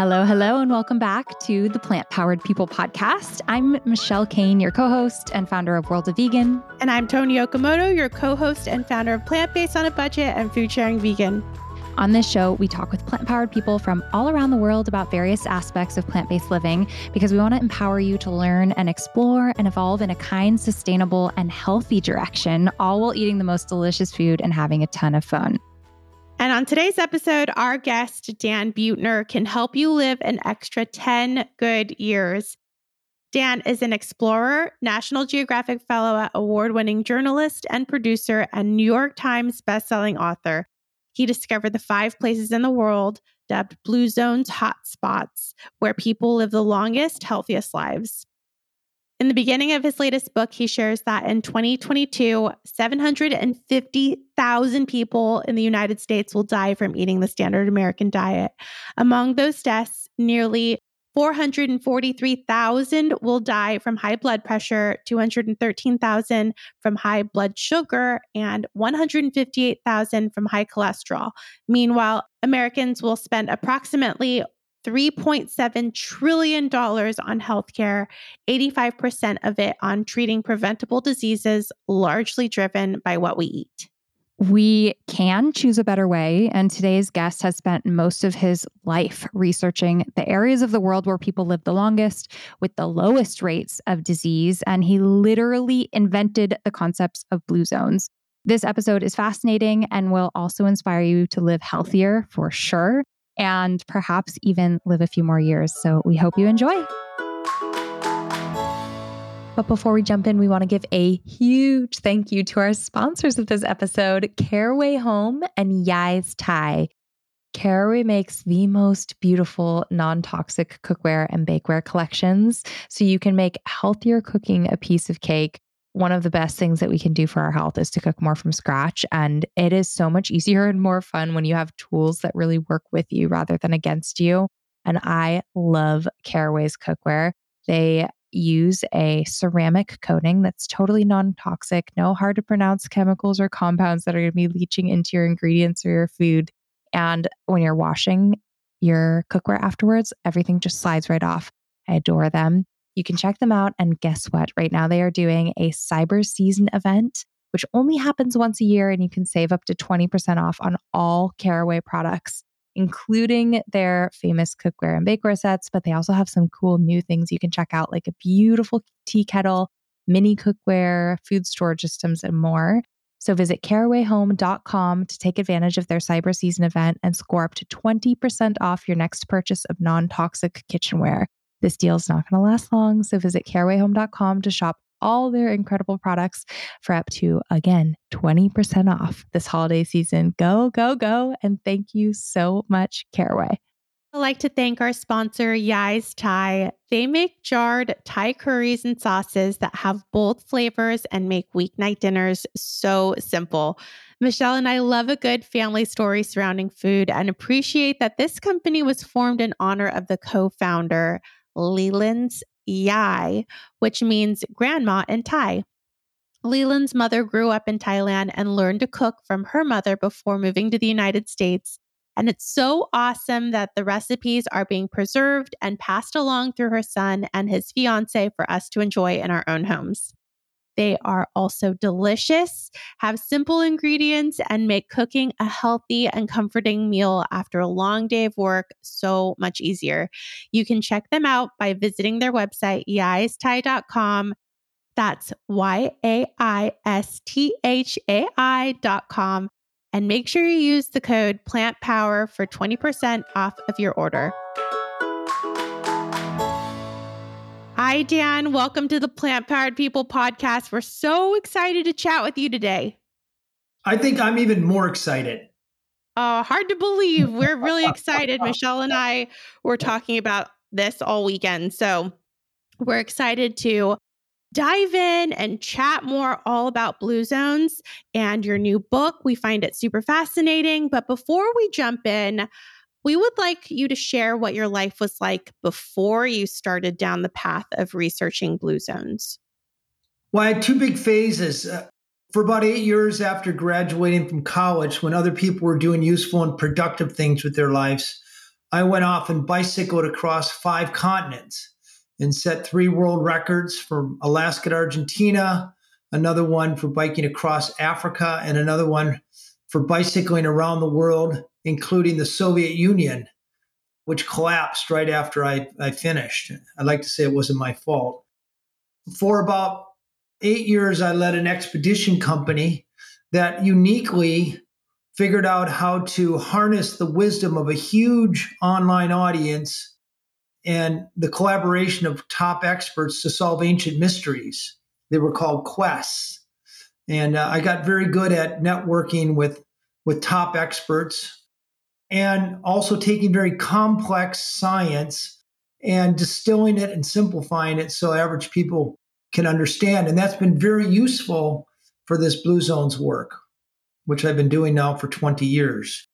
Hello, hello, and welcome back to the Plant Powered People podcast. I'm Michelle Kane, your co host and founder of World of Vegan. And I'm Toni Okamoto, your co host and founder of Plant Based on a Budget and Food Sharing Vegan. On this show, we talk with plant powered people from all around the world about various aspects of plant based living because we want to empower you to learn and explore and evolve in a kind, sustainable, and healthy direction, all while eating the most delicious food and having a ton of fun. And on today's episode, our guest, Dan Buettner, can help you live an extra 10 good years. Dan is an explorer, National Geographic Fellow, award winning journalist and producer, and New York Times bestselling author. He discovered the five places in the world dubbed Blue Zones hotspots, where people live the longest, healthiest lives. In the beginning of his latest book, he shares that in 2022, 750,000 people in the United States will die from eating the standard American diet. Among those deaths, nearly 443,000 will die from high blood pressure, 213,000 from high blood sugar, and 158,000 from high cholesterol. Meanwhile, Americans will spend approximately $3.7 trillion on healthcare, 85% of it on treating preventable diseases, largely driven by what we eat. We can choose a better way. And today's guest has spent most of his life researching the areas of the world where people live the longest with the lowest rates of disease. And he literally invented the concepts of blue zones. This episode is fascinating and will also inspire you to live healthier for sure and perhaps even live a few more years. So we hope you enjoy. But before we jump in, we want to give a huge thank you to our sponsors of this episode, Caraway Home and Yai's Thai. Caraway makes the most beautiful non toxic cookware and bakeware collections, so you can make healthier cooking a piece of cake one of the best things that we can do for our health is to cook more from scratch. And it is so much easier and more fun when you have tools that really work with you rather than against you. And I love Caraway's cookware. They use a ceramic coating that's totally non toxic, no hard to pronounce chemicals or compounds that are going to be leaching into your ingredients or your food. And when you're washing your cookware afterwards, everything just slides right off. I adore them. You can check them out. And guess what? Right now, they are doing a cyber season event, which only happens once a year, and you can save up to 20% off on all Caraway products, including their famous cookware and bakeware sets. But they also have some cool new things you can check out, like a beautiful tea kettle, mini cookware, food storage systems, and more. So visit carawayhome.com to take advantage of their cyber season event and score up to 20% off your next purchase of non toxic kitchenware. This deal is not going to last long, so visit carawayhome.com to shop all their incredible products for up to, again, 20% off this holiday season. Go, go, go. And thank you so much, Caraway. I'd like to thank our sponsor, Yai's Thai. They make jarred Thai curries and sauces that have bold flavors and make weeknight dinners so simple. Michelle and I love a good family story surrounding food and appreciate that this company was formed in honor of the co founder, Leland's Yai, which means grandma in Thai. Leland's mother grew up in Thailand and learned to cook from her mother before moving to the United States. And it's so awesome that the recipes are being preserved and passed along through her son and his fiance for us to enjoy in our own homes. They are also delicious, have simple ingredients, and make cooking a healthy and comforting meal after a long day of work so much easier. You can check them out by visiting their website, yaisthai.com. That's Y A I S T H A I.com. And make sure you use the code Plant Power for 20% off of your order. Hi, Dan. Welcome to the Plant Powered People podcast. We're so excited to chat with you today. I think I'm even more excited. Uh, hard to believe. We're really excited. Michelle and I were talking about this all weekend. So we're excited to dive in and chat more all about blue zones and your new book. We find it super fascinating. But before we jump in, we would like you to share what your life was like before you started down the path of researching blue zones. Well, I had two big phases. Uh, for about eight years after graduating from college, when other people were doing useful and productive things with their lives, I went off and bicycled across five continents and set three world records from Alaska to Argentina, another one for biking across Africa, and another one for bicycling around the world, including the Soviet Union, which collapsed right after I, I finished. I'd like to say it wasn't my fault. For about eight years, I led an expedition company that uniquely figured out how to harness the wisdom of a huge online audience and the collaboration of top experts to solve ancient mysteries. They were called quests. And uh, I got very good at networking with, with top experts and also taking very complex science and distilling it and simplifying it so average people can understand. And that's been very useful for this Blue Zones work, which I've been doing now for 20 years.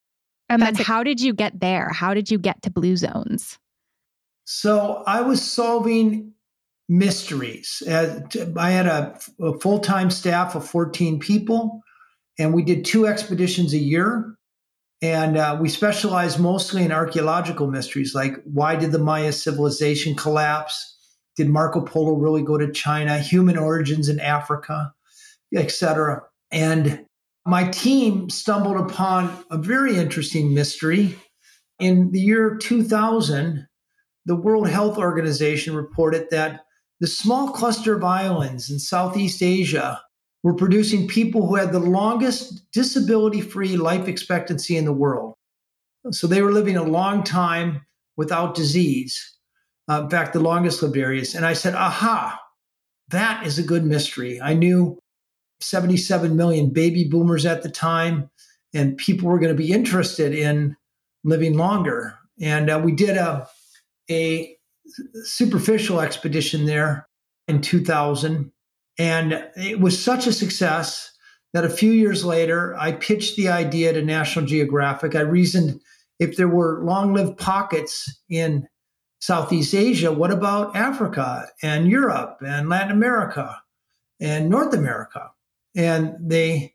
And then how did you get there? How did you get to Blue Zones? So I was solving mysteries. I had a, a full time staff of 14 people, and we did two expeditions a year. And uh, we specialize mostly in archaeological mysteries, like why did the Maya civilization collapse? Did Marco Polo really go to China? Human origins in Africa, etc. And my team stumbled upon a very interesting mystery. In the year 2000, the World Health Organization reported that the small cluster of islands in Southeast Asia were producing people who had the longest disability free life expectancy in the world. So they were living a long time without disease. Uh, in fact, the longest lived areas. And I said, aha, that is a good mystery. I knew 77 million baby boomers at the time, and people were going to be interested in living longer. And uh, we did a, a superficial expedition there in 2000. And it was such a success that a few years later, I pitched the idea to National Geographic. I reasoned if there were long lived pockets in Southeast Asia, what about Africa and Europe and Latin America and North America? And they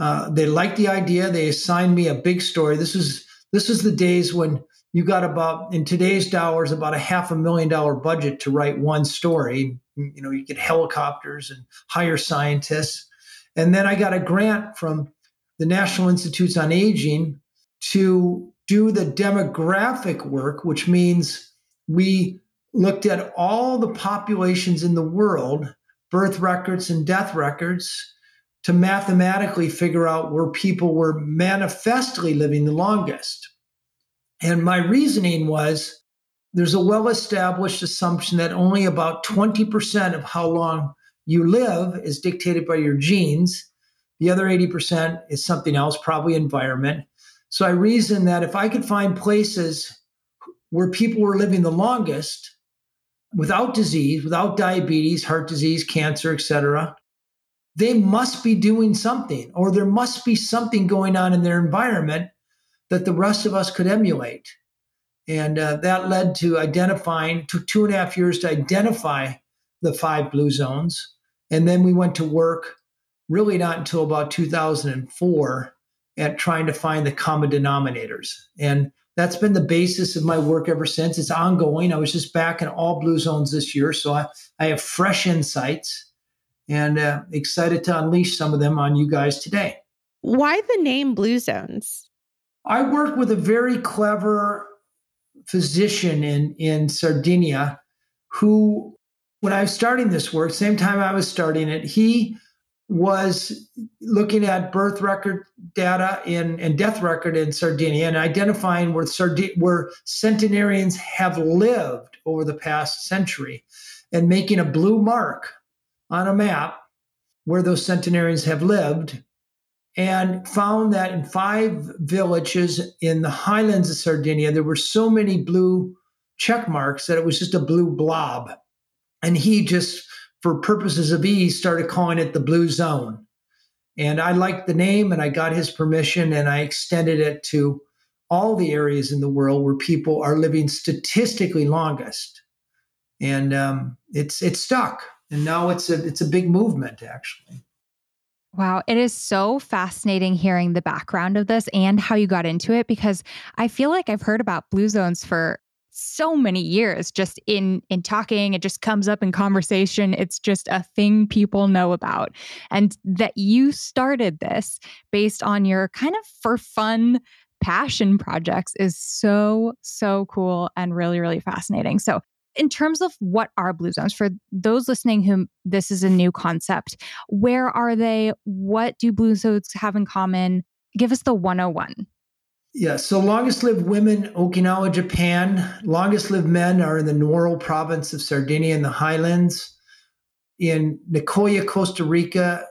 uh, they liked the idea. They assigned me a big story. This is this is the days when you got about in today's dollars about a half a million dollar budget to write one story you know you get helicopters and hire scientists. And then i got a grant from the national institutes on aging to do the demographic work which means we looked at all the populations in the world birth records and death records to mathematically figure out where people were manifestly living the longest. And my reasoning was there's a well established assumption that only about 20% of how long you live is dictated by your genes. The other 80% is something else, probably environment. So I reasoned that if I could find places where people were living the longest without disease, without diabetes, heart disease, cancer, etc., they must be doing something, or there must be something going on in their environment that the rest of us could emulate. And uh, that led to identifying, took two and a half years to identify the five blue zones. And then we went to work really not until about 2004 at trying to find the common denominators. And that's been the basis of my work ever since. It's ongoing. I was just back in all blue zones this year. So I, I have fresh insights and uh, excited to unleash some of them on you guys today. Why the name Blue Zones? I work with a very clever physician in, in Sardinia who, when I was starting this work, same time I was starting it, he was looking at birth record data in, and death record in Sardinia and identifying where, Sardi- where centenarians have lived over the past century and making a blue mark on a map where those centenarians have lived and found that in five villages in the highlands of Sardinia, there were so many blue check marks that it was just a blue blob. And he just, for purposes of ease, started calling it the blue zone. And I liked the name and I got his permission and I extended it to all the areas in the world where people are living statistically longest. And um, it's it's stuck. And now it's a it's a big movement actually. Wow, it is so fascinating hearing the background of this and how you got into it because I feel like I've heard about blue zones for so many years just in in talking. It just comes up in conversation. It's just a thing people know about. And that you started this based on your kind of for fun passion projects is so so cool and really really fascinating. So in terms of what are blue zones for those listening whom this is a new concept where are they what do blue zones have in common give us the 101 yeah, so longest lived women, Okinawa, Japan. Longest lived men are in the Nuoro province of Sardinia in the highlands. In Nicoya, Costa Rica,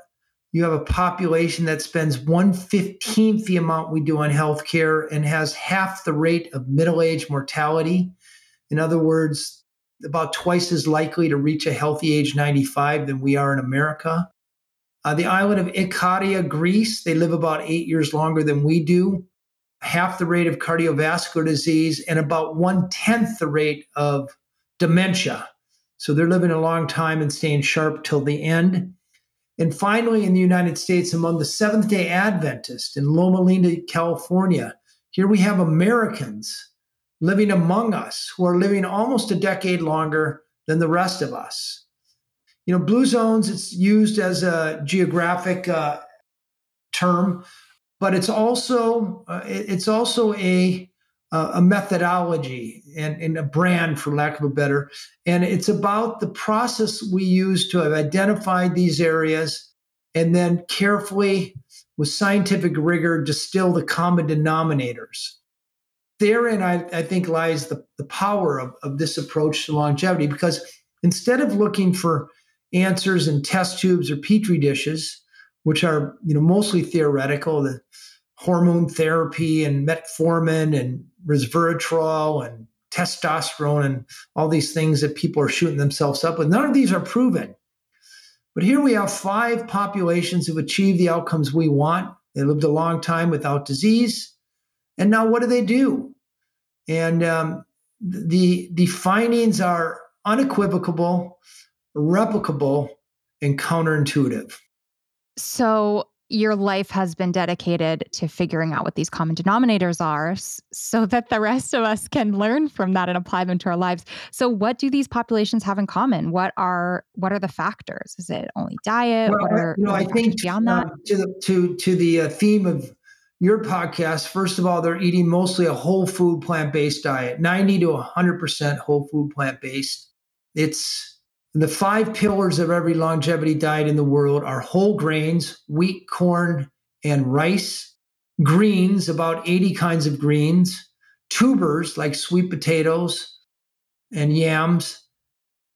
you have a population that spends 115th the amount we do on healthcare and has half the rate of middle age mortality. In other words, about twice as likely to reach a healthy age 95 than we are in America. Uh, the island of Ikaria, Greece, they live about eight years longer than we do half the rate of cardiovascular disease and about one tenth the rate of dementia. So they're living a long time and staying sharp till the end. And finally, in the United States, among the Seventh day Adventists in Loma Linda, California, here we have Americans living among us who are living almost a decade longer than the rest of us. You know, blue zones, it's used as a geographic uh, term but it's also uh, it's also a a methodology and, and, a brand, for lack of a better. And it's about the process we use to have identified these areas and then carefully, with scientific rigor, distill the common denominators. Therein, I, I think, lies the, the power of, of this approach to longevity because instead of looking for answers in test tubes or petri dishes, which are you know mostly theoretical, the hormone therapy and metformin and resveratrol and testosterone and all these things that people are shooting themselves up with. None of these are proven. But here we have five populations who've achieved the outcomes we want. They lived a long time without disease. And now what do they do? And um, the, the findings are unequivocal, replicable, and counterintuitive. So your life has been dedicated to figuring out what these common denominators are so that the rest of us can learn from that and apply them to our lives. So what do these populations have in common? What are what are the factors? Is it only diet? Well, what are, you know, I think beyond that? Uh, to the to to the uh, theme of your podcast, first of all, they're eating mostly a whole food plant-based diet, 90 to 100% whole food plant-based. It's the five pillars of every longevity diet in the world are whole grains, wheat, corn, and rice, greens, about 80 kinds of greens, tubers like sweet potatoes and yams,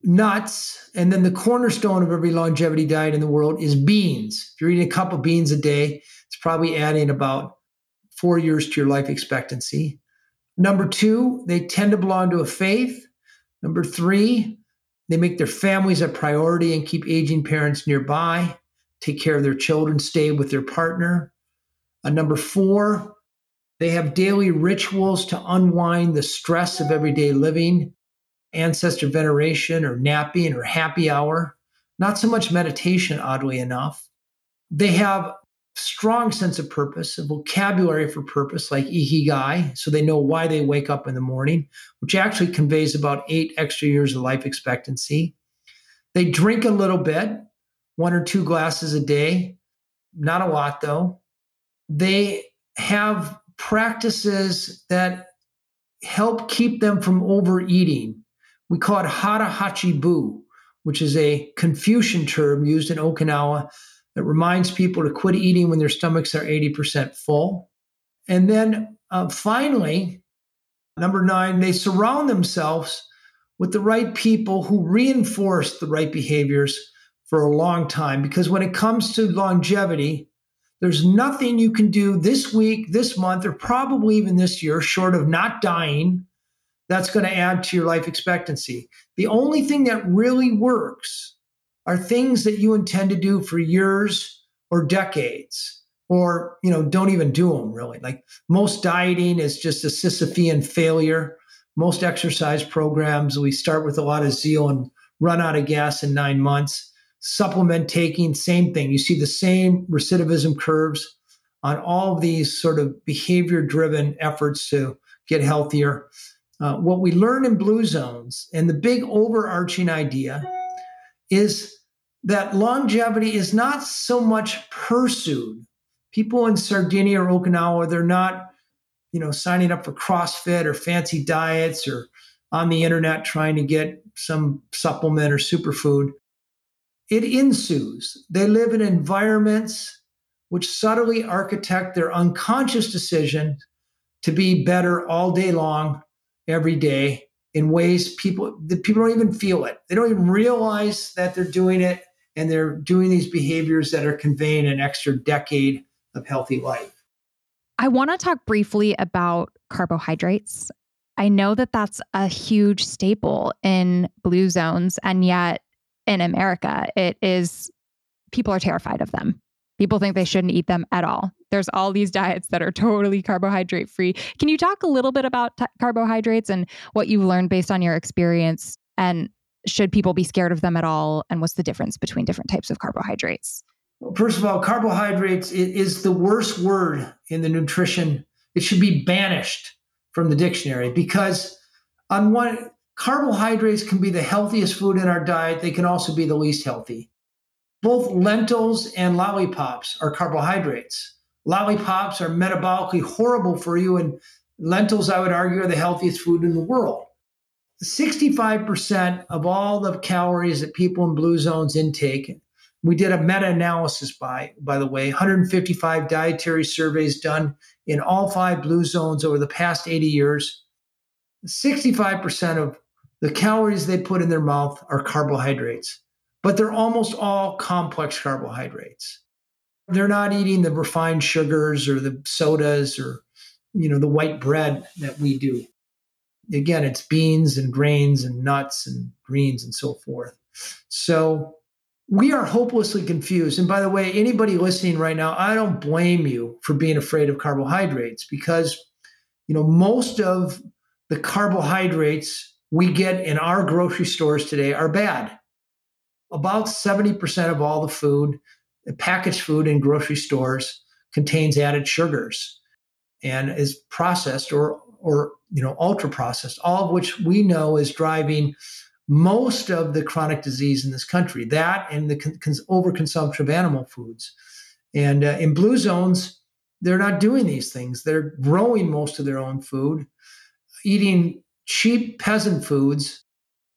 nuts, and then the cornerstone of every longevity diet in the world is beans. If you're eating a cup of beans a day, probably adding about four years to your life expectancy. Number two, they tend to belong to a faith. Number three, they make their families a priority and keep aging parents nearby, take care of their children, stay with their partner. Uh, number four, they have daily rituals to unwind the stress of everyday living, ancestor veneration or napping or happy hour. Not so much meditation, oddly enough. They have strong sense of purpose, a vocabulary for purpose like ikigai, so they know why they wake up in the morning, which actually conveys about eight extra years of life expectancy. They drink a little bit, one or two glasses a day, not a lot though. They have practices that help keep them from overeating. We call it hara hachi bu, which is a Confucian term used in Okinawa that reminds people to quit eating when their stomachs are 80% full. And then uh, finally, number nine, they surround themselves with the right people who reinforce the right behaviors for a long time. Because when it comes to longevity, there's nothing you can do this week, this month, or probably even this year, short of not dying, that's going to add to your life expectancy. The only thing that really works are things that you intend to do for years or decades or you know don't even do them really like most dieting is just a sisyphean failure most exercise programs we start with a lot of zeal and run out of gas in nine months supplement taking, same thing. You see the same recidivism curves on all these sort of behavior driven efforts to get healthier. Uh, what we learn in blue zones and the big overarching idea is that longevity is not so much pursued. People in Sardinia or Okinawa, they're not, you know, signing up for CrossFit or fancy diets or on the internet trying to get some supplement or superfood. It ensues. They live in environments which subtly architect their unconscious decision to be better all day long, every day, in ways people that people don't even feel it. They don't even realize that they're doing it, and they're doing these behaviors that are conveying an extra decade of healthy life. I want to talk briefly about carbohydrates. I know that that's a huge staple in blue zones, and yet in America, it is people are terrified of them. People think they shouldn't eat them at all. There's all these diets that are totally carbohydrate free. Can you talk a little bit about t- carbohydrates and what you've learned based on your experience? And should people be scared of them at all? And what's the difference between different types of carbohydrates? First of all, carbohydrates is the worst word in the nutrition. It should be banished from the dictionary because on one carbohydrates can be the healthiest food in our diet. They can also be the least healthy. Both lentils and lollipops are carbohydrates. Lollipops are metabolically horrible for you, and lentils, I would argue, are the healthiest food in the world. 65% of all the calories that people in blue zones intake, we did a meta-analysis by, by the way, 155 dietary surveys done in all five blue zones over the past 80 years. 65% of the calories they put in their mouth are carbohydrates but they're almost all complex carbohydrates. They're not eating the refined sugars or the sodas or you know the white bread that we do. Again, it's beans and grains and nuts and greens and so forth. So we are hopelessly confused. And by the way, anybody listening right now, I don't blame you for being afraid of carbohydrates because you know most of the carbohydrates we get in our grocery stores today are bad about 70% of all the food, packaged food in grocery stores contains added sugars and is processed or or you know ultra processed all of which we know is driving most of the chronic disease in this country that and the con- overconsumption of animal foods. And uh, in blue zones they're not doing these things. They're growing most of their own food eating cheap peasant foods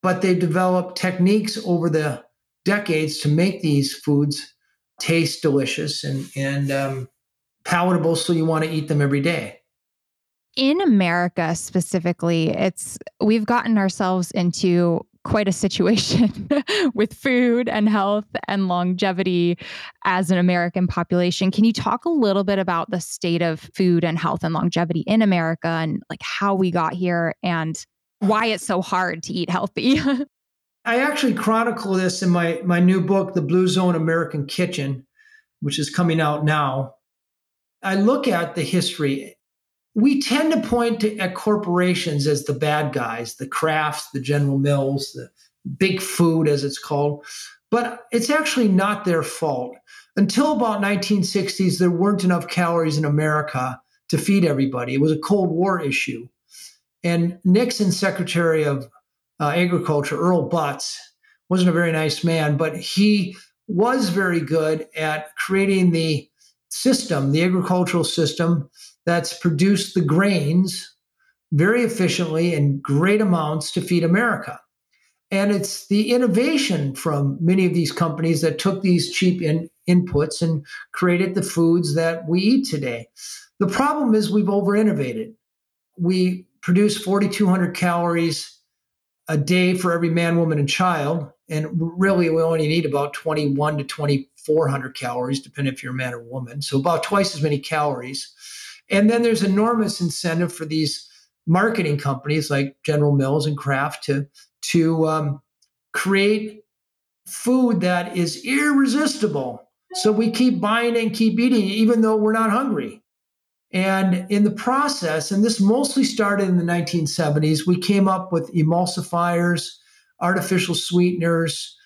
but they've developed techniques over the decades to make these foods taste delicious and and um, palatable, so you want to eat them every day. In America specifically, it's we've gotten ourselves into quite a situation with food and health and longevity as an American population. Can you talk a little bit about the state of food and health and longevity in America and like how we got here and why it's so hard to eat healthy? I actually chronicle this in my my new book, The Blue Zone American Kitchen, which is coming out now. I look at the history. We tend to point to, at corporations as the bad guys, the Krafts, the General Mills, the big food, as it's called. But it's actually not their fault. Until about 1960s, there weren't enough calories in America to feed everybody. It was a Cold War issue. And Nixon, Secretary of uh, agriculture, Earl Butz, wasn't a very nice man, but he was very good at creating the system, the agricultural system that's produced the grains very efficiently in great amounts to feed America. And it's the innovation from many of these companies that took these cheap in, inputs and created the foods that we eat today. The problem is we've over innovated. We produce 4,200 calories a day for every man, woman, and child. And really, we only need about 21 to 2,400 calories, depending if you're a man or woman. So, about twice as many calories. And then there's enormous incentive for these marketing companies like General Mills and Kraft to, to um, create food that is irresistible. So we keep buying and keep eating, even though we're not hungry. And in the process, and this mostly started in the 1970s, we came up with emulsifiers, artificial sweeteners,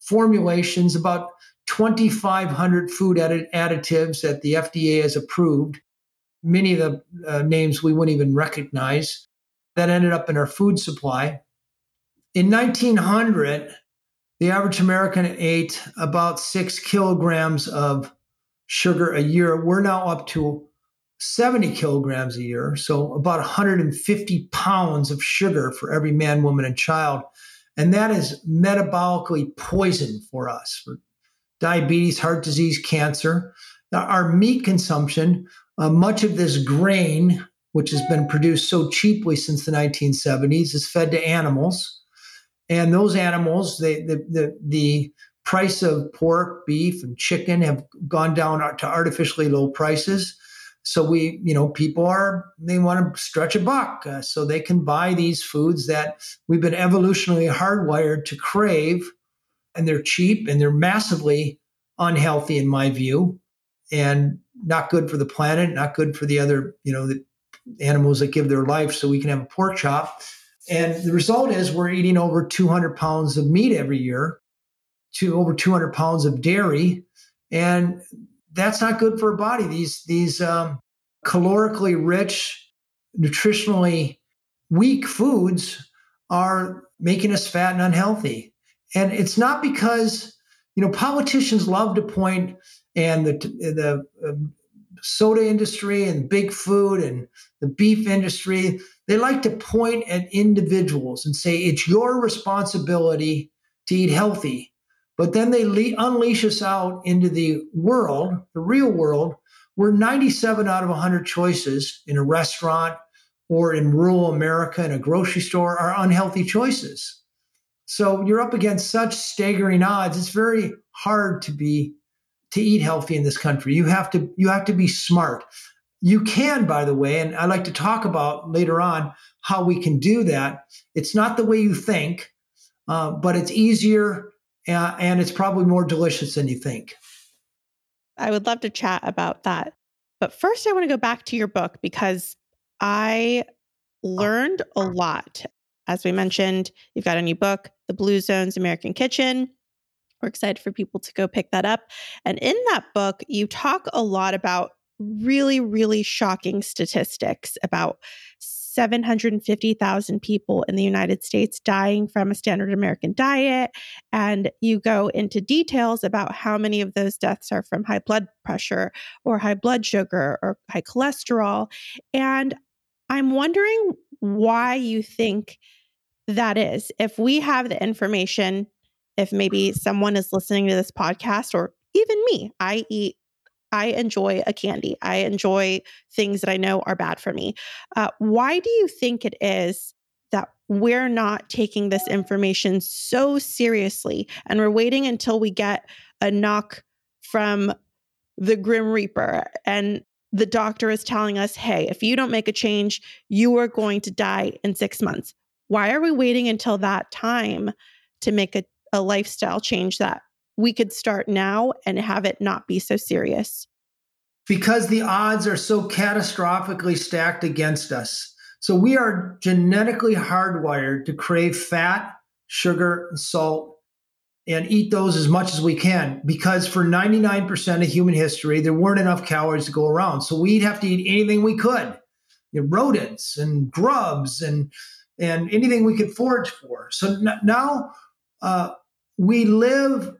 formulations, about 2,500 food additives that the FDA has approved. Many of the uh, names we wouldn't even recognize that ended up in our food supply. In 1900, the average American ate about six kilograms of sugar a year. We're now up to 70 kilograms a year, so about 150 pounds of sugar for every man, woman, and child. And that is metabolically poison for us for diabetes, heart disease, cancer. Our meat consumption, uh, much of this grain, which has been produced so cheaply since the 1970s, is fed to animals. And those animals, they, the, the, the price of pork, beef, and chicken have gone down to artificially low prices. So we, you know, people are they want to stretch a buck, uh, so they can buy these foods that we've been evolutionarily hardwired to crave, and they're cheap and they're massively unhealthy in my view, and not good for the planet, not good for the other, you know, the animals that give their life, so we can have a pork chop. And the result is we're eating over 200 pounds of meat every year, to over 200 pounds of dairy, and that's not good for a body. These these um, calorically rich, nutritionally weak foods are making us fat and unhealthy. And it's not because you know politicians love to point and the the um, soda industry and big food and the beef industry they like to point at individuals and say it's your responsibility to eat healthy but then they le- unleash us out into the world, the real world, where 97 out of 100 choices in a restaurant or in rural America in a grocery store are unhealthy choices. So you're up against such staggering odds. It's very hard to be to eat healthy in this country. You have to you have to be smart. You can, by the way, and I'd like to talk about later on how we can do that. It's not the way you think, uh, but it's easier uh, and it's probably more delicious than you think. I would love to chat about that. But first, I want to go back to your book because I learned a lot. As we mentioned, you've got a new book, The Blue Zones American Kitchen. We're excited for people to go pick that up. And in that book, you talk a lot about really, really shocking statistics about 750,000 people in the United States dying from a standard American diet. And you go into details about how many of those deaths are from high blood pressure or high blood sugar or high cholesterol. And I'm wondering why you think that is. If we have the information, if maybe someone is listening to this podcast or even me, I eat I enjoy a candy. I enjoy things that I know are bad for me. Uh, why do you think it is that we're not taking this information so seriously and we're waiting until we get a knock from the Grim Reaper and the doctor is telling us, hey, if you don't make a change, you are going to die in six months? Why are we waiting until that time to make a, a lifestyle change that we could start now and have it not be so serious? Because the odds are so catastrophically stacked against us. So we are genetically hardwired to crave fat, sugar, and salt and eat those as much as we can because for 99% of human history, there weren't enough calories to go around. So we'd have to eat anything we could you know, rodents and grubs and, and anything we could forage for. So now uh, we live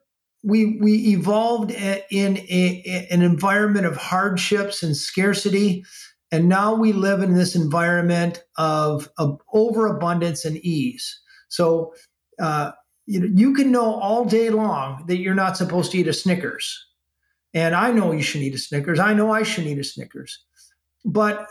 we we evolved in a, an environment of hardships and scarcity. And now we live in this environment of, of overabundance and ease. So uh, you know you can know all day long that you're not supposed to eat a snickers. And i know you should eat a snickers. I know i should eat a snickers. But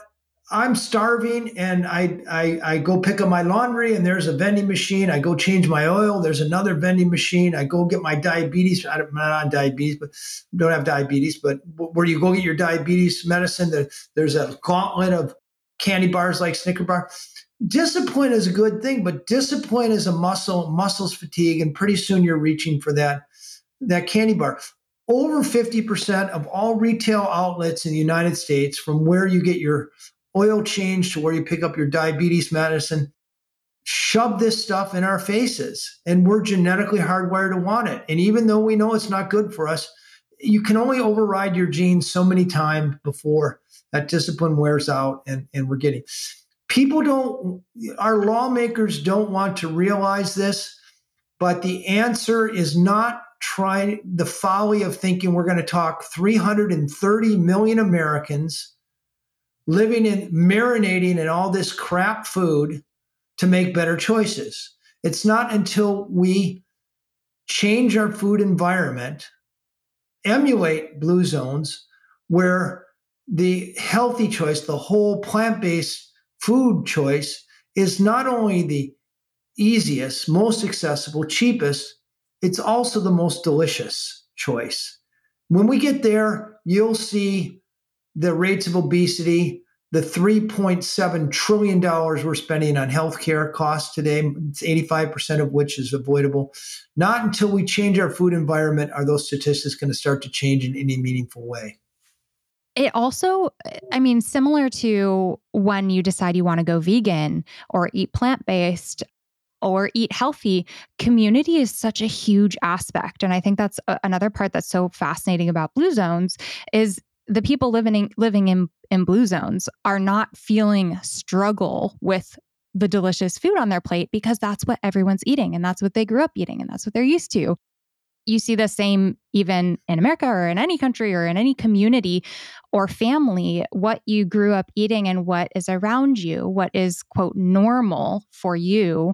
I'm starving and I, I, I go pick up my laundry and there's a vending machine. I go change my oil. There's another vending machine. I go get my diabetes. I'm not on diabetes, but don't have diabetes. But where you go get your diabetes medicine, there's a gauntlet of candy bars like Snicker bar. Discipline is a good thing, but discipline is a muscle. Muscles fatigue, and pretty soon you're reaching for that that candy bar over 50% of all retail outlets in the United States, from where you get your oil change to where you pick up your diabetes medicine. shove this stuff in our faces and we're genetically hardwired to want it. And even though we know it's not good for us, you can only override your genes so many times before that discipline wears out and, and we're getting people don't our lawmakers don't want to realize this but the answer is not trying the folly of thinking we're going to talk 330 million americans living in marinating in all this crap food to make better choices it's not until we change our food environment emulate blue zones where the healthy choice, the whole plant based food choice, is not only the easiest, most accessible, cheapest, it's also the most delicious choice. When we get there, you'll see the rates of obesity, the $3.7 trillion we're spending on healthcare costs today, 85% of which is avoidable. Not until we change our food environment are those statistics going to start to change in any meaningful way. It also, I mean, similar to when you decide you want to go vegan or eat plant based or eat healthy, community is such a huge aspect. And I think that's a, another part that's so fascinating about blue zones is the people living in, living in, in blue zones are not feeling struggle with the delicious food on their plate because that's what everyone's eating and that's what they grew up eating and that's what they're used to you see the same even in America or in any country or in any community or family, what you grew up eating and what is around you, what is quote normal for you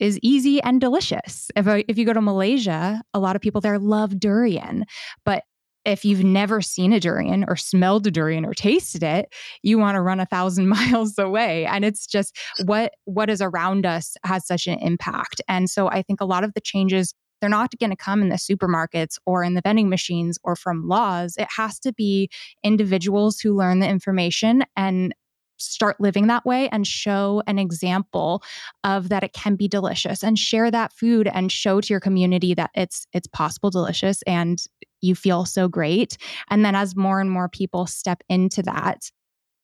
is easy and delicious. If, I, if you go to Malaysia, a lot of people there love durian, but if you've never seen a durian or smelled a durian or tasted it, you want to run a thousand miles away. And it's just what what is around us has such an impact. And so I think a lot of the changes they're not going to come in the supermarkets or in the vending machines or from laws. It has to be individuals who learn the information and start living that way and show an example of that it can be delicious and share that food and show to your community that it's it's possible delicious and you feel so great and then as more and more people step into that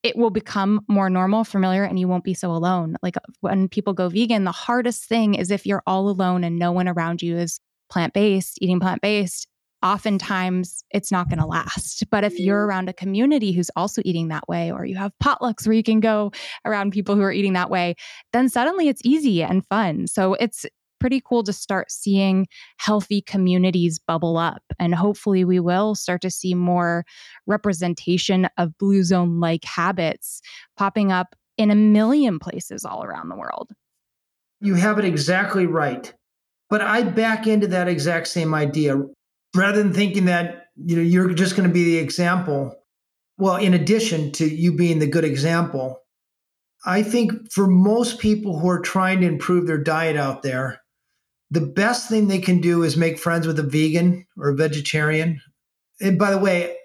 it will become more normal, familiar, and you won't be so alone. Like uh, when people go vegan, the hardest thing is if you're all alone and no one around you is plant based, eating plant based, oftentimes it's not going to last. But if you're mm-hmm. around a community who's also eating that way, or you have potlucks where you can go around people who are eating that way, then suddenly it's easy and fun. So it's pretty cool to start seeing healthy communities bubble up. And hopefully, we will start to see more representation of blue zone like habits popping up in a million places all around the world. You have it exactly right. But I back into that exact same idea rather than thinking that you know you're just going to be the example. Well, in addition to you being the good example, I think for most people who are trying to improve their diet out there, the best thing they can do is make friends with a vegan or a vegetarian. And by the way,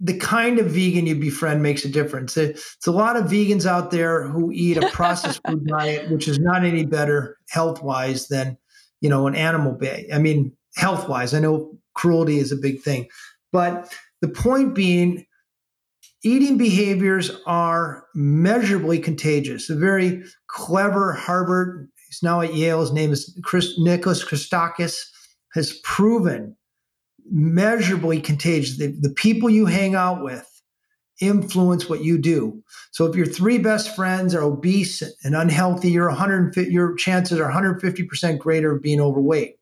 the kind of vegan you befriend makes a difference. It's a lot of vegans out there who eat a processed food diet, which is not any better health wise than you know, an animal bay. I mean, health wise, I know cruelty is a big thing, but the point being, eating behaviors are measurably contagious. A very clever Harvard, he's now at Yale, his name is Chris, Nicholas Christakis, has proven measurably contagious. The, the people you hang out with influence what you do. So if your three best friends are obese and unhealthy, your 150 your chances are 150% greater of being overweight.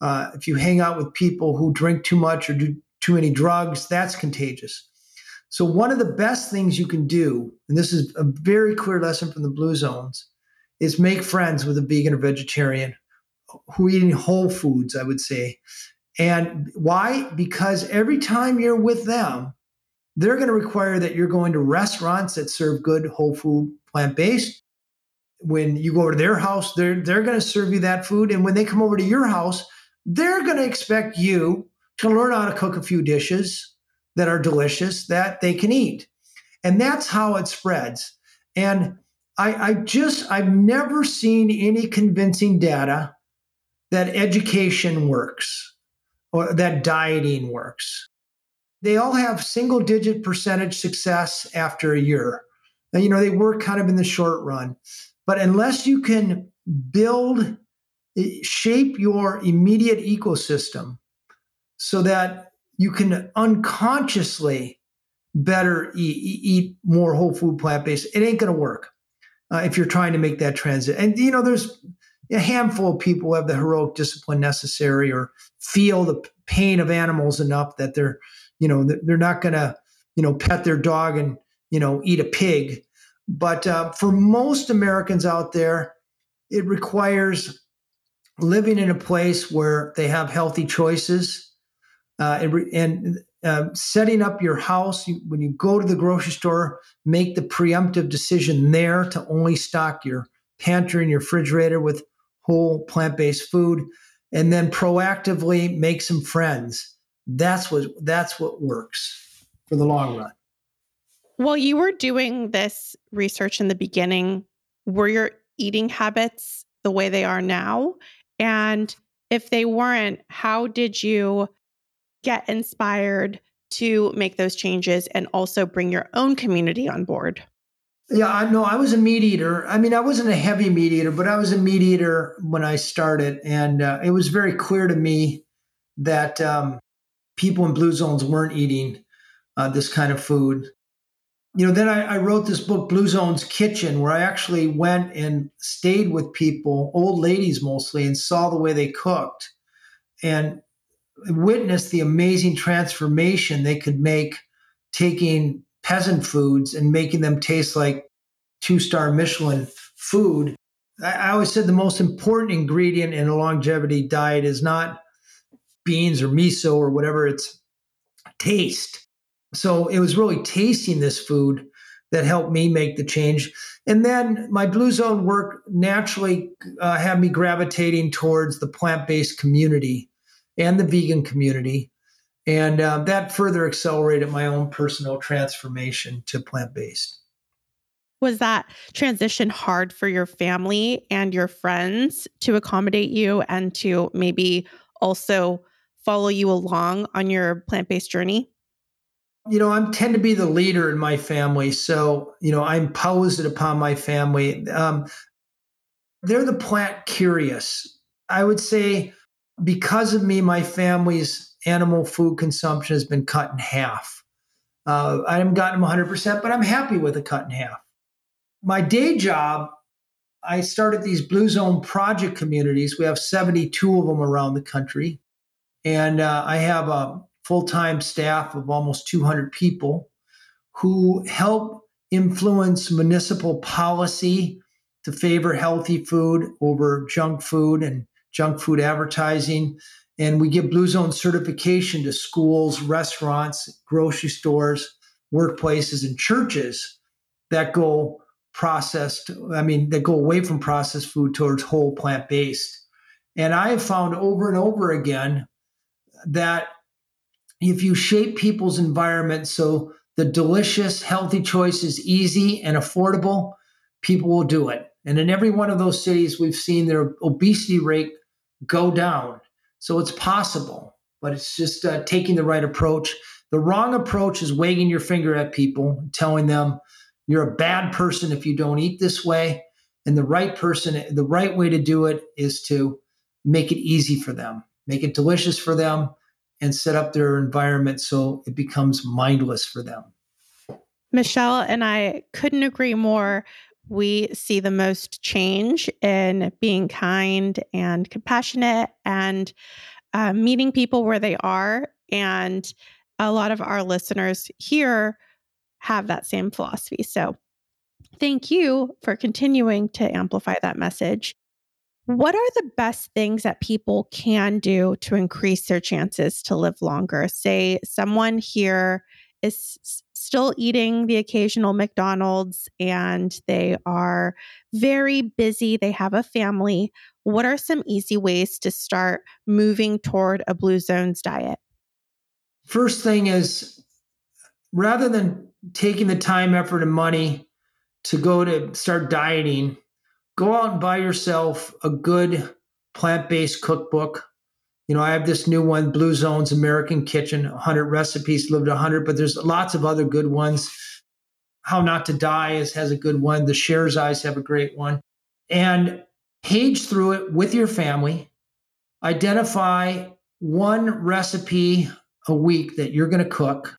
Uh, if you hang out with people who drink too much or do too many drugs, that's contagious. So one of the best things you can do, and this is a very clear lesson from the blue zones, is make friends with a vegan or vegetarian who are eating whole foods, I would say. And why? Because every time you're with them, they're going to require that you're going to restaurants that serve good whole food plant based. When you go to their house, they're they're going to serve you that food, and when they come over to your house, they're going to expect you to learn how to cook a few dishes that are delicious that they can eat, and that's how it spreads. And I, I just I've never seen any convincing data that education works or that dieting works they all have single digit percentage success after a year. you know, they work kind of in the short run. But unless you can build, eh, shape your immediate ecosystem so that you can unconsciously better eat, eat more whole food plant based, it ain't going to work uh, if you're trying to make that transit. And, you know, there's a handful of people who have the heroic discipline necessary or feel the pain of animals enough that they're, you know, they're not going to, you know, pet their dog and, you know, eat a pig. But uh, for most Americans out there, it requires living in a place where they have healthy choices uh, and, and uh, setting up your house. You, when you go to the grocery store make the preemptive decision there to only stock your pantry and your refrigerator with whole plant-based food and then proactively make some friends. That's what that's what works for the long run. While you were doing this research in the beginning were your eating habits the way they are now? And if they weren't how did you get inspired to make those changes and also bring your own community on board yeah, I know. I was a meat eater. I mean, I wasn't a heavy meat eater, but I was a meat eater when I started, and uh, it was very clear to me that um, people in blue zones weren't eating uh, this kind of food. You know, then I, I wrote this book, Blue Zones Kitchen, where I actually went and stayed with people, old ladies mostly, and saw the way they cooked, and witnessed the amazing transformation they could make taking peasant foods and making them taste like two star Michelin food. I, always said the most important ingredient in a longevity diet is not beans or miso or whatever, it's taste. So it was really tasting this food that helped me make the change. And then my Blue Zone work naturally uh, had me gravitating towards the plant based community and the vegan community. And uh, that further accelerated my own personal transformation to plant based. Was that transition hard for your family and your friends to accommodate you and to maybe also follow you along on your plant based journey? You know, I tend to be the leader in my family. So, you know, I impose it upon my family. Um, they're the plant curious. I would say because of me, my family's animal food consumption has been cut in half. Uh, I haven't gotten them 100%, but I'm happy with a cut in half. My day job, I started these Blue Zone project communities. We have 72 of them around the country. And uh, I have a full time staff of almost 200 people who help influence municipal policy to favor healthy food over junk food and junk food advertising. And we give Blue Zone certification to schools, restaurants, grocery stores, workplaces, and churches that go processed, I mean, that go away from processed food towards whole plant based. And I have found over and over again that if you shape people's environment so the delicious, healthy choice is easy and affordable, people will do it. And in every one of those cities, we've seen their obesity rate go down so it's possible, but it's just uh, taking the right approach. The wrong approach is wagging your finger at people, telling them you're a bad person if you don't eat this way. And the right person, the right way to do it is to make it easy for them, make it delicious for them, and set up their environment so it becomes mindless for them. Michelle and I couldn't agree more we see the most change in being kind and compassionate and uh, meeting people where they are. And a lot of our listeners here have that same philosophy. So thank you for continuing to amplify that message. What are the best things that people can do to increase their chances to live longer? Say someone here is still eating the occasional McDonald's and they are very busy, they have a family. What are some easy ways to start moving toward a Blue Zones diet? First thing is rather than taking the time, effort, and money to go to start dieting, go out and buy yourself a good plant based cookbook you know, I have this new one, Blue Zones American Kitchen, 100 recipes, lived 100, but there's lots of other good ones. How Not to Die is, has a good one. The Shares Eyes have a great one. And page through it with your family. Identify one recipe a week that you're going to cook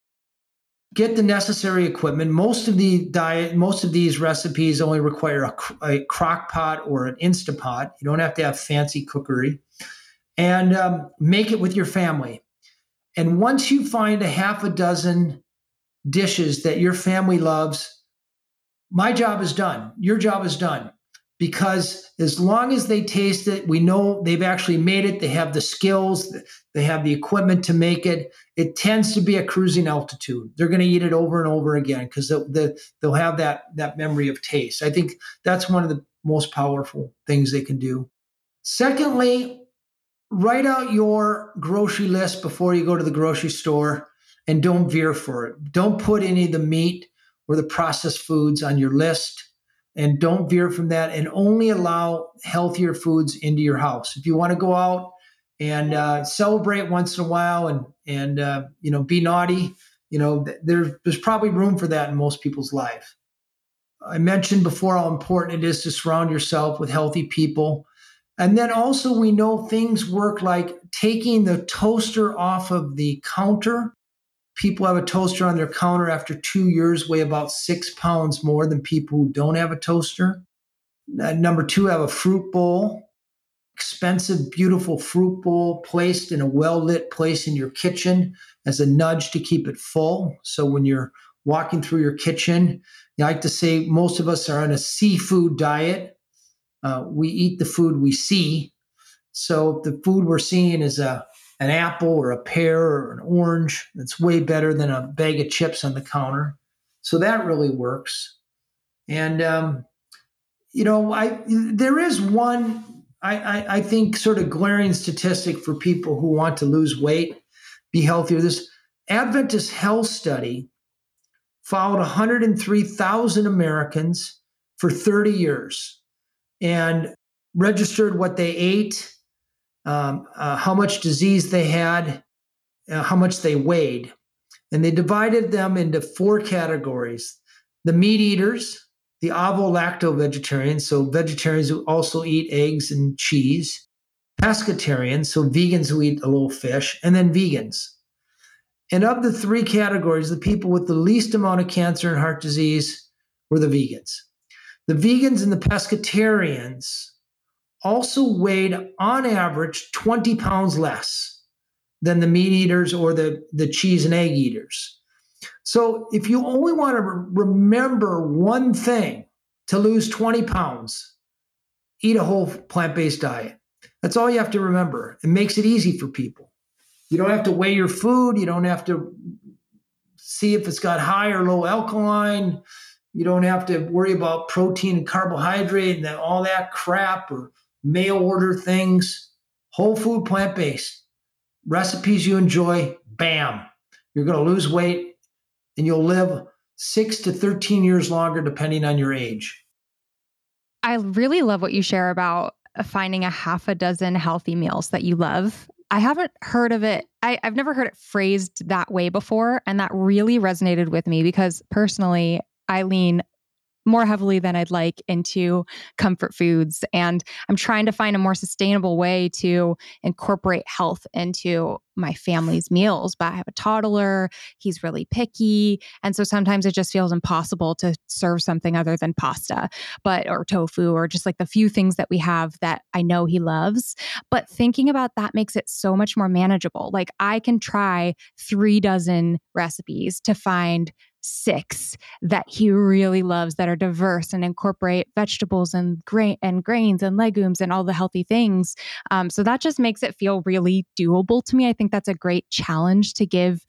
get the necessary equipment. Most of the diet, most of these recipes only require a, a crock pot or an Instapot. You don't have to have fancy cookery. And um, make it with your family. And once you find a half a dozen dishes that your family loves, my job is done. Your job is done because as long as they taste it, we know they've actually made it, they have the skills, they have the equipment to make it. It tends to be a cruising altitude. They're going to eat it over and over again because the, the, they'll have that, that memory of taste. I think that's one of the most powerful things they can do. Secondly, write out your grocery list before you go to the grocery store and don't veer for it. Don't put any of the meat or the processed foods on your list and don't veer from that and only allow healthier foods into your house. If you want to go out and uh, celebrate once in a while and and uh, you know be naughty, you know there's there's probably room for that in most people's life. I mentioned before how important it is to surround yourself with healthy people. And then also, we know things work like taking the toaster off of the counter people have a toaster on their counter after two years weigh about six pounds more than people who don't have a toaster. Uh, number two, have a fruit bowl, expensive, beautiful fruit bowl placed in a well lit place in your kitchen as a nudge to keep it full. So when you're walking through your kitchen, I like to say most of us are on a seafood diet. Uh, we eat the food we see. So if the food we're seeing is a an apple or a pear or an orange. That's way better than a bag of chips on the counter. So that really works. And um, you know, I there is one I, I, I think sort of glaring statistic for people who want to lose weight, be healthier. This Adventist Health Study followed 103,000 Americans for 30 years and registered what they ate um, uh, how much disease they had, uh, how much they weighed. And they divided them into four categories the meat eaters, the ovo lacto vegetarians, so vegetarians who also eat eggs and cheese, pescatarians, so vegans who eat a little fish, and then vegans. And of the three categories, the people with the least amount of cancer and heart disease were the vegans. The vegans and the pescatarians also weighed on average 20 pounds less than the meat eaters or the, the cheese and egg eaters. So if you only want to re- remember one thing to lose 20 pounds, eat a whole plant based diet. That's all you have to remember. It makes it easy for people. You don't have to weigh your food. You don't have to see if it's got high or low alkaline. You don't have to worry about protein and carbohydrate and all that crap or mail order things, whole food, plant based, recipes you enjoy, bam, you're going to lose weight and you'll live six to 13 years longer, depending on your age. I really love what you share about finding a half a dozen healthy meals that you love. I haven't heard of it. I, have never heard it phrased that way before. And that really resonated with me because personally, I lean more heavily than I'd like into comfort foods. And I'm trying to find a more sustainable way to incorporate health into my family's meals. But I have a toddler, he's really picky. And so sometimes it just feels impossible to serve something other than pasta, but or tofu, or just like the few things that we have that I know he loves. But thinking about that makes it so much more manageable. Like I can try three dozen recipes to find six that he really loves that are diverse and incorporate vegetables and grain and grains and legumes and all the healthy things. Um, so that just makes it feel really doable to me. I think that's a great challenge to give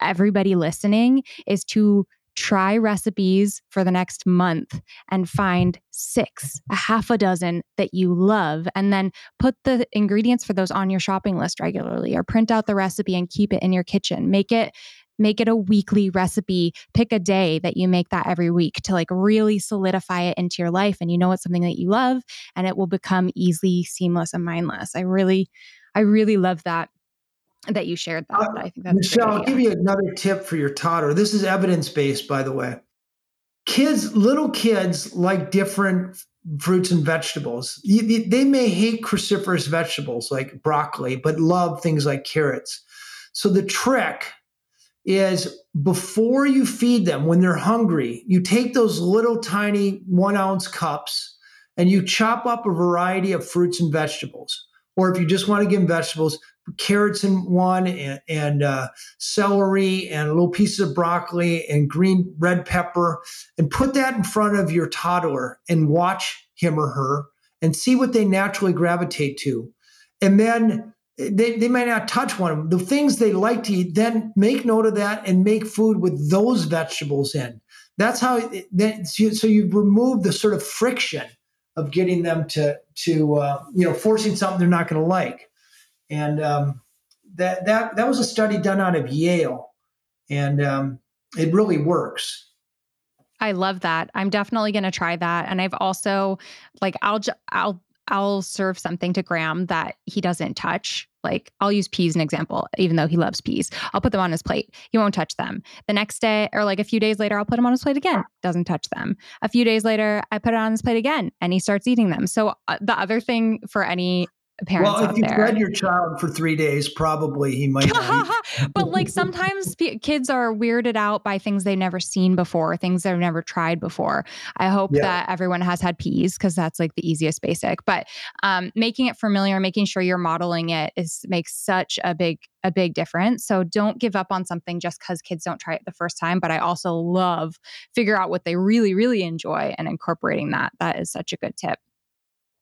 everybody listening is to try recipes for the next month and find six, a half a dozen that you love, and then put the ingredients for those on your shopping list regularly or print out the recipe and keep it in your kitchen. Make it make it a weekly recipe. Pick a day that you make that every week to like really solidify it into your life and you know it's something that you love and it will become easy seamless and mindless. I really i really love that that you shared that uh, i think that's michelle i'll give you another tip for your toddler. This is evidence based by the way. Kids, little kids like different fruits and vegetables. They may hate cruciferous vegetables like broccoli, but love things like carrots. So the trick is before you feed them, when they're hungry, you take those little tiny one ounce cups and you chop up a variety of fruits and vegetables. Or if you just want to give them vegetables, carrots in one and, and uh, celery and little pieces of broccoli and green red pepper and put that in front of your toddler and watch him or her and see what they naturally gravitate to. And then they, they might not touch one of them. The things they like to eat, then make note of that and make food with those vegetables in. That's how, that, so you remove the sort of friction of getting them to, to uh, you know, forcing something they're not going to like. And um, that, that, that was a study done out of Yale. And um, it really works. I love that. I'm definitely going to try that. And I've also like I'll I'll I'll serve something to Graham that he doesn't touch. Like I'll use peas an example, even though he loves peas. I'll put them on his plate. He won't touch them. The next day, or like a few days later, I'll put them on his plate again. Doesn't touch them. A few days later, I put it on his plate again, and he starts eating them. So uh, the other thing for any parents well, if you fed your child for three days, probably he might. but like sometimes p- kids are weirded out by things they've never seen before, things they've never tried before. I hope yeah. that everyone has had peas because that's like the easiest basic. But um, making it familiar, making sure you're modeling it is makes such a big a big difference. So don't give up on something just because kids don't try it the first time. But I also love figure out what they really really enjoy and incorporating that. That is such a good tip.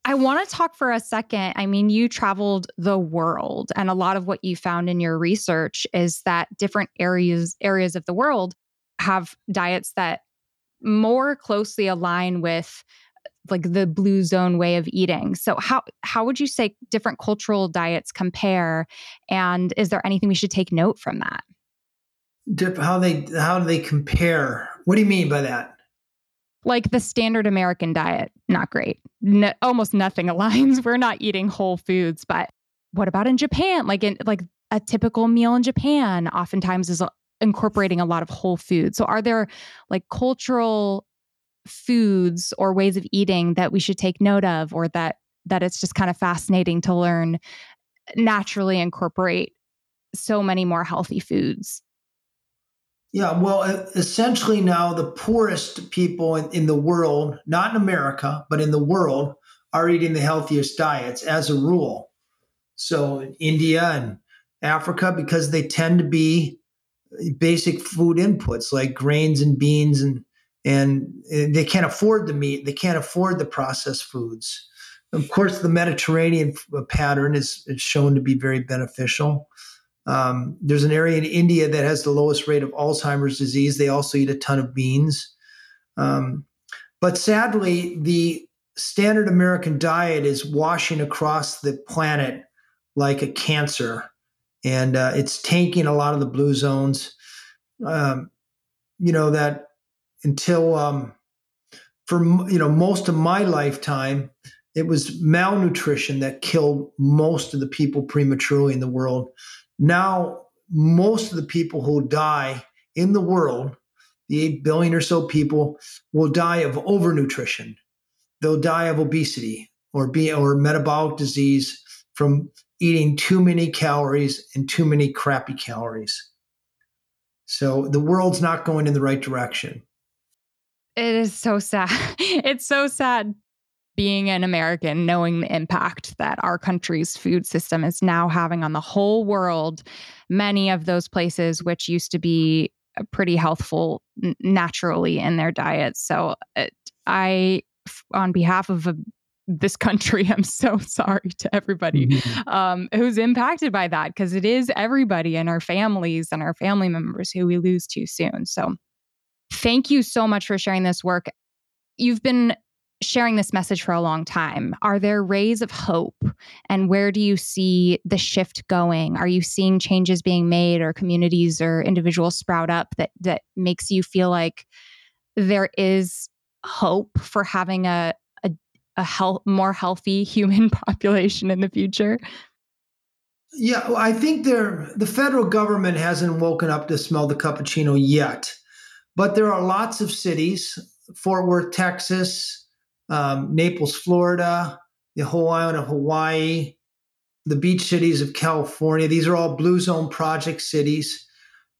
I want to talk for a second. I mean, you traveled the world, and a lot of what you found in your research is that different areas areas of the world have diets that more closely align with like the blue zone way of eating. So how how would you say different cultural diets compare and is there anything we should take note from that? How they how do they compare? What do you mean by that? Like the standard American diet, not great. No, almost nothing aligns. We're not eating whole foods, but what about in Japan? Like in like a typical meal in Japan oftentimes is uh, incorporating a lot of whole foods. So are there like cultural foods or ways of eating that we should take note of or that that it's just kind of fascinating to learn naturally incorporate so many more healthy foods? Yeah, well, essentially now the poorest people in, in, the world, not in America, but in the world, are eating the healthiest diets as a rule. So in India and Africa, because they tend to be basic food inputs like grains and beans and and they can't afford the meat, they can't afford the processed foods. Of course, the Mediterranean uh, pattern is, is shown to be very beneficial. Um, there's an area in India that has the lowest rate of Alzheimer's disease. They also eat a ton of beans. Um, but sadly, the standard American diet is washing across the planet like a cancer, and uh, it's tanking a lot of the blue zones. Um, you know that until um, for you know most of my lifetime, it was malnutrition that killed most of the people prematurely in the world. Now, most of the people who die in the world, the 8 billion or so people, will die of overnutrition. They'll die of obesity or be or metabolic disease from eating too many calories and too many crappy calories. So the world's not going in the right direction. It is so sad. It's so sad being an American, knowing the impact that our country's food system is now having on the whole world, many of those places which used to be uh, pretty healthful naturally in their diets. So it, I, on behalf of a, uh, this country, I'm so sorry to everybody mm-hmm. um, who's impacted by that because it is everybody and our families and our family members who we lose too soon. So thank you so much for sharing this work. You've been sharing this message for a long time. Are there rays of hope? And where do you see the shift going? Are you seeing changes being made or communities or individuals sprout up that that makes you feel like there is hope for having a a, a health, more healthy human population in the future? Yeah, well, I think there the federal government hasn't woken up to smell the cappuccino yet. But there are lots of cities Fort Worth, Texas, um, Naples, Florida, the whole island of Hawaii, the beach cities of California. These are all Blue Zone project cities.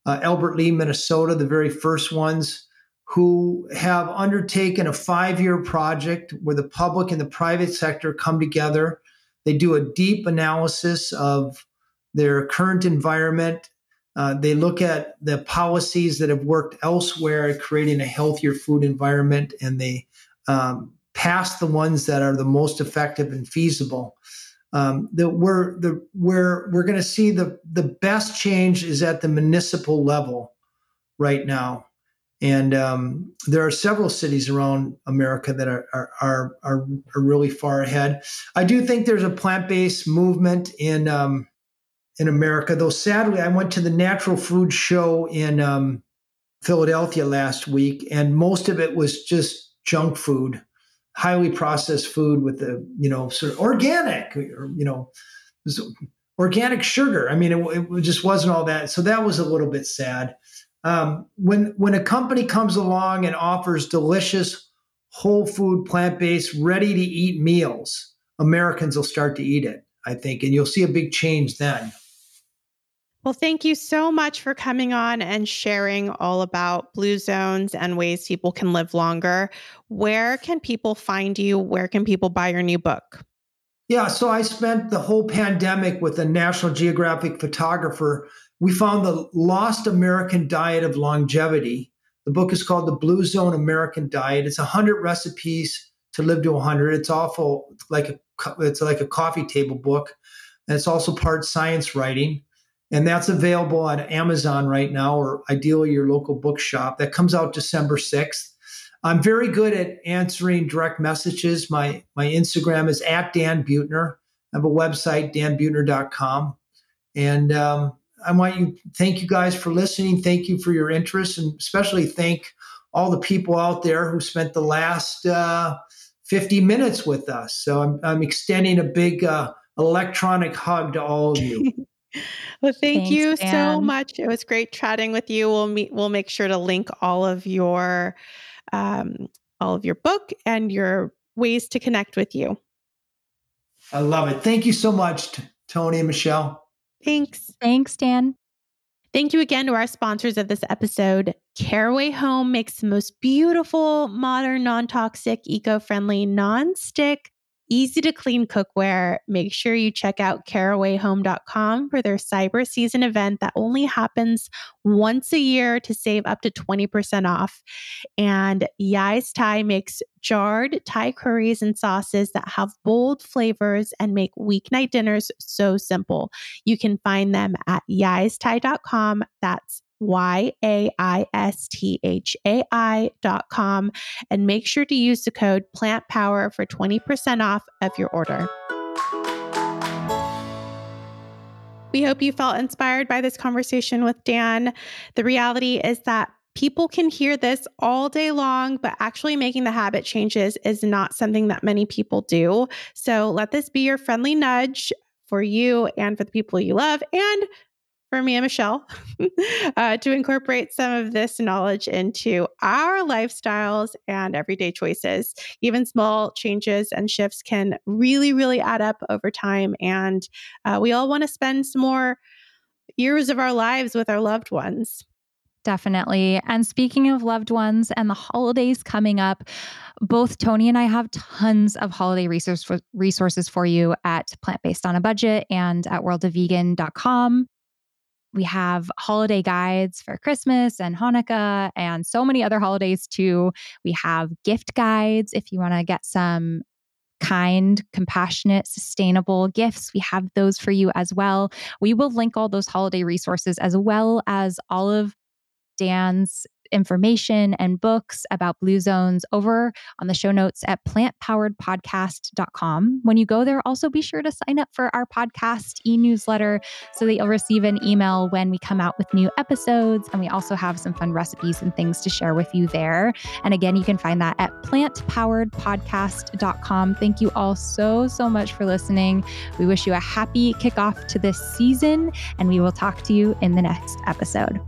Uh, Albert Lea, Minnesota, the very first ones, who have undertaken a five year project where the public and the private sector come together. They do a deep analysis of their current environment. Uh, they look at the policies that have worked elsewhere at creating a healthier food environment and they um, pass the ones that are the most effective and feasible um, the, we're the where we're going to see the the best change is at the municipal level right now, and um, there are several cities around America that are, are are, are are really far ahead. I do think there's a plant based movement in um, in America, though. Sadly, I went to the Natural Food Show in um, Philadelphia last week, and most of it was just junk food highly processed food with the you know sort of organic or you know organic sugar. I mean it, it, just wasn't all that so that was a little bit sad. Um, when when a company comes along and offers delicious whole food plant-based ready to eat meals americans will start to eat it i think and you'll see a big change then well, thank you so much for coming on and sharing all about blue zones and ways people can live longer. Where can people find you? Where can people buy your new book? Yeah, so I spent the whole pandemic with a National Geographic photographer. We found the lost American diet of longevity. The book is called The Blue Zone American Diet. It's 100 recipes to live to 100. It's awful like a it's like a coffee table book. And it's also part science writing and that's available on Amazon right now, or ideally your local bookshop. That comes out December 6th. I'm very good at answering direct messages. My my Instagram is at Dan Buettner. I have a website, danbuettner.com. And um, I want you thank you guys for listening. Thank you for your interest, and especially thank all the people out there who spent the last uh, 50 minutes with us. So I'm, I'm extending a big uh, electronic hug to all of you. well, thank Thanks, you so much. It was great chatting with you. We'll meet. We'll make sure to link all of your, um, all of your book and your ways to connect with you. I love it. Thank you so much, Toni and Michelle. Thanks. Thanks, Dan. Thank you again to our sponsors of this episode. Caraway Home makes the most beautiful, modern, non toxic, eco friendly, non stick easy to clean cookware, make sure you check out carawayhome.com for their cyber season event that only happens once a year to save up to 20% off. And Yai's Thai makes jarred Thai curries and sauces that have bold flavors and make weeknight dinners so simple. You can find them at yaisthai.com. That's Y A I S T H A I dot com and make sure to use the code Plant Power for 20% off of your order. We hope you felt inspired by this conversation with Dan. The reality is that people can hear this all day long, but actually making the habit changes is not something that many people do. So let this be your friendly nudge for you and for the people you love and for me and Michelle uh, to incorporate some of this knowledge into our lifestyles and everyday choices. Even small changes and shifts can really, really add up over time. And uh, we all want to spend some more years of our lives with our loved ones. Definitely. And speaking of loved ones and the holidays coming up, both Toni and I have tons of holiday resource resources for you at Plant Based on a Budget and at worldofvegan.com. We have holiday guides for Christmas and Hanukkah and so many other holidays too. We have gift guides if you want to get some kind, compassionate, sustainable gifts. We have those for you as well. We will link all those holiday resources as well as all of Dan's information and books about blue zones over on the show notes at plantpoweredpodcast.com. When you go there, also be sure to sign up for our podcast e newsletter so that you'll receive an email when we come out with new episodes. And we also have some fun recipes and things to share with you there. And again, you can find that at plantpoweredpodcast.com. Thank you all so, so much for listening. We wish you a happy kickoff to this season, and we will talk to you in the next episode.